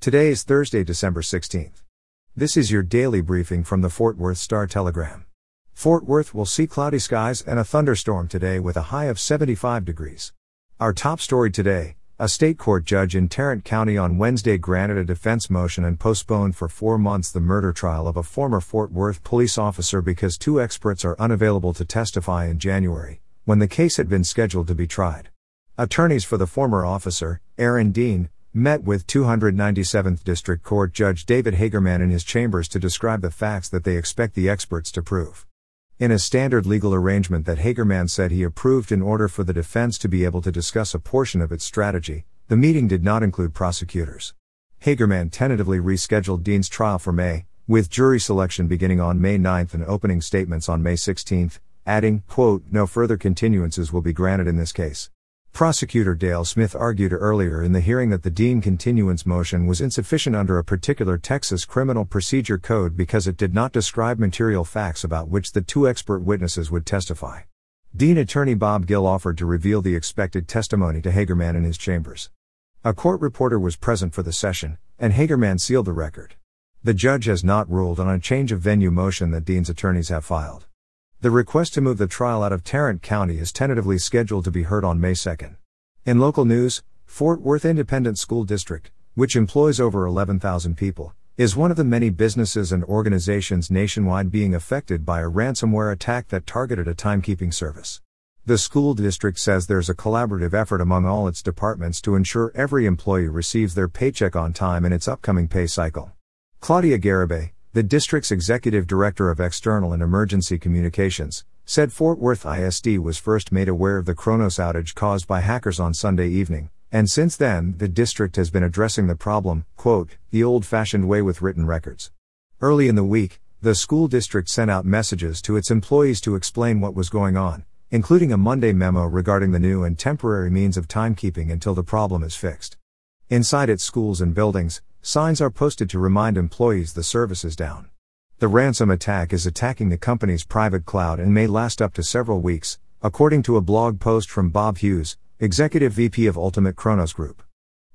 Today is Thursday, December 16th. This is your daily briefing from the Fort Worth Star Telegram. Fort Worth will see cloudy skies and a thunderstorm today with a high of 75 degrees. Our top story today a state court judge in Tarrant County on Wednesday granted a defense motion and postponed for four months the murder trial of a former Fort Worth police officer because two experts are unavailable to testify in January, when the case had been scheduled to be tried. Attorneys for the former officer, Aaron Dean, met with 297th District Court Judge David Hagerman in his chambers to describe the facts that they expect the experts to prove. In a standard legal arrangement that Hagerman said he approved in order for the defense to be able to discuss a portion of its strategy, the meeting did not include prosecutors. Hagerman tentatively rescheduled Dean's trial for May, with jury selection beginning on May 9 and opening statements on May 16, adding, quote, no further continuances will be granted in this case. Prosecutor Dale Smith argued earlier in the hearing that the Dean continuance motion was insufficient under a particular Texas Criminal Procedure Code because it did not describe material facts about which the two expert witnesses would testify. Dean attorney Bob Gill offered to reveal the expected testimony to Hagerman in his chambers. A court reporter was present for the session, and Hagerman sealed the record. The judge has not ruled on a change of venue motion that Dean's attorneys have filed. The request to move the trial out of Tarrant County is tentatively scheduled to be heard on May 2. In local news, Fort Worth Independent School District, which employs over 11,000 people, is one of the many businesses and organizations nationwide being affected by a ransomware attack that targeted a timekeeping service. The school district says there's a collaborative effort among all its departments to ensure every employee receives their paycheck on time in its upcoming pay cycle. Claudia Garibay, the district's executive director of external and emergency communications, said Fort Worth ISD was first made aware of the Kronos outage caused by hackers on Sunday evening, and since then, the district has been addressing the problem, quote, the old fashioned way with written records. Early in the week, the school district sent out messages to its employees to explain what was going on, including a Monday memo regarding the new and temporary means of timekeeping until the problem is fixed. Inside its schools and buildings, Signs are posted to remind employees the service is down. The ransom attack is attacking the company's private cloud and may last up to several weeks, according to a blog post from Bob Hughes, Executive VP of Ultimate Kronos Group.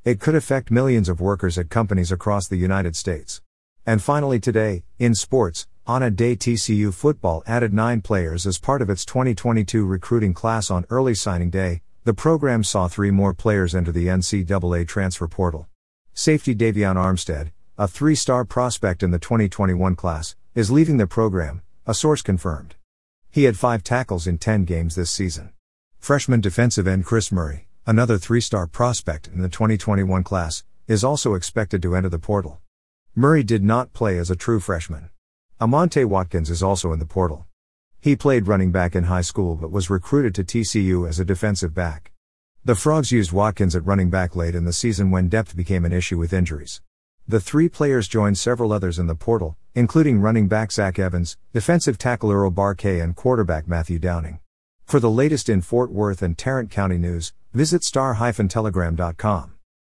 It could affect millions of workers at companies across the United States. And finally, today, in sports, on a day TCU football added nine players as part of its 2022 recruiting class on early signing day. The program saw three more players enter the NCAA transfer portal. Safety Davion Armstead, a three star prospect in the 2021 class, is leaving the program, a source confirmed. He had five tackles in 10 games this season. Freshman defensive end Chris Murray, another three star prospect in the 2021 class, is also expected to enter the portal. Murray did not play as a true freshman. Amonte Watkins is also in the portal. He played running back in high school but was recruited to TCU as a defensive back. The Frogs used Watkins at running back late in the season when depth became an issue with injuries. The three players joined several others in the portal, including running back Zach Evans, defensive tackle Earl Barquet, and quarterback Matthew Downing. For the latest in Fort Worth and Tarrant County news, visit star-telegram.com.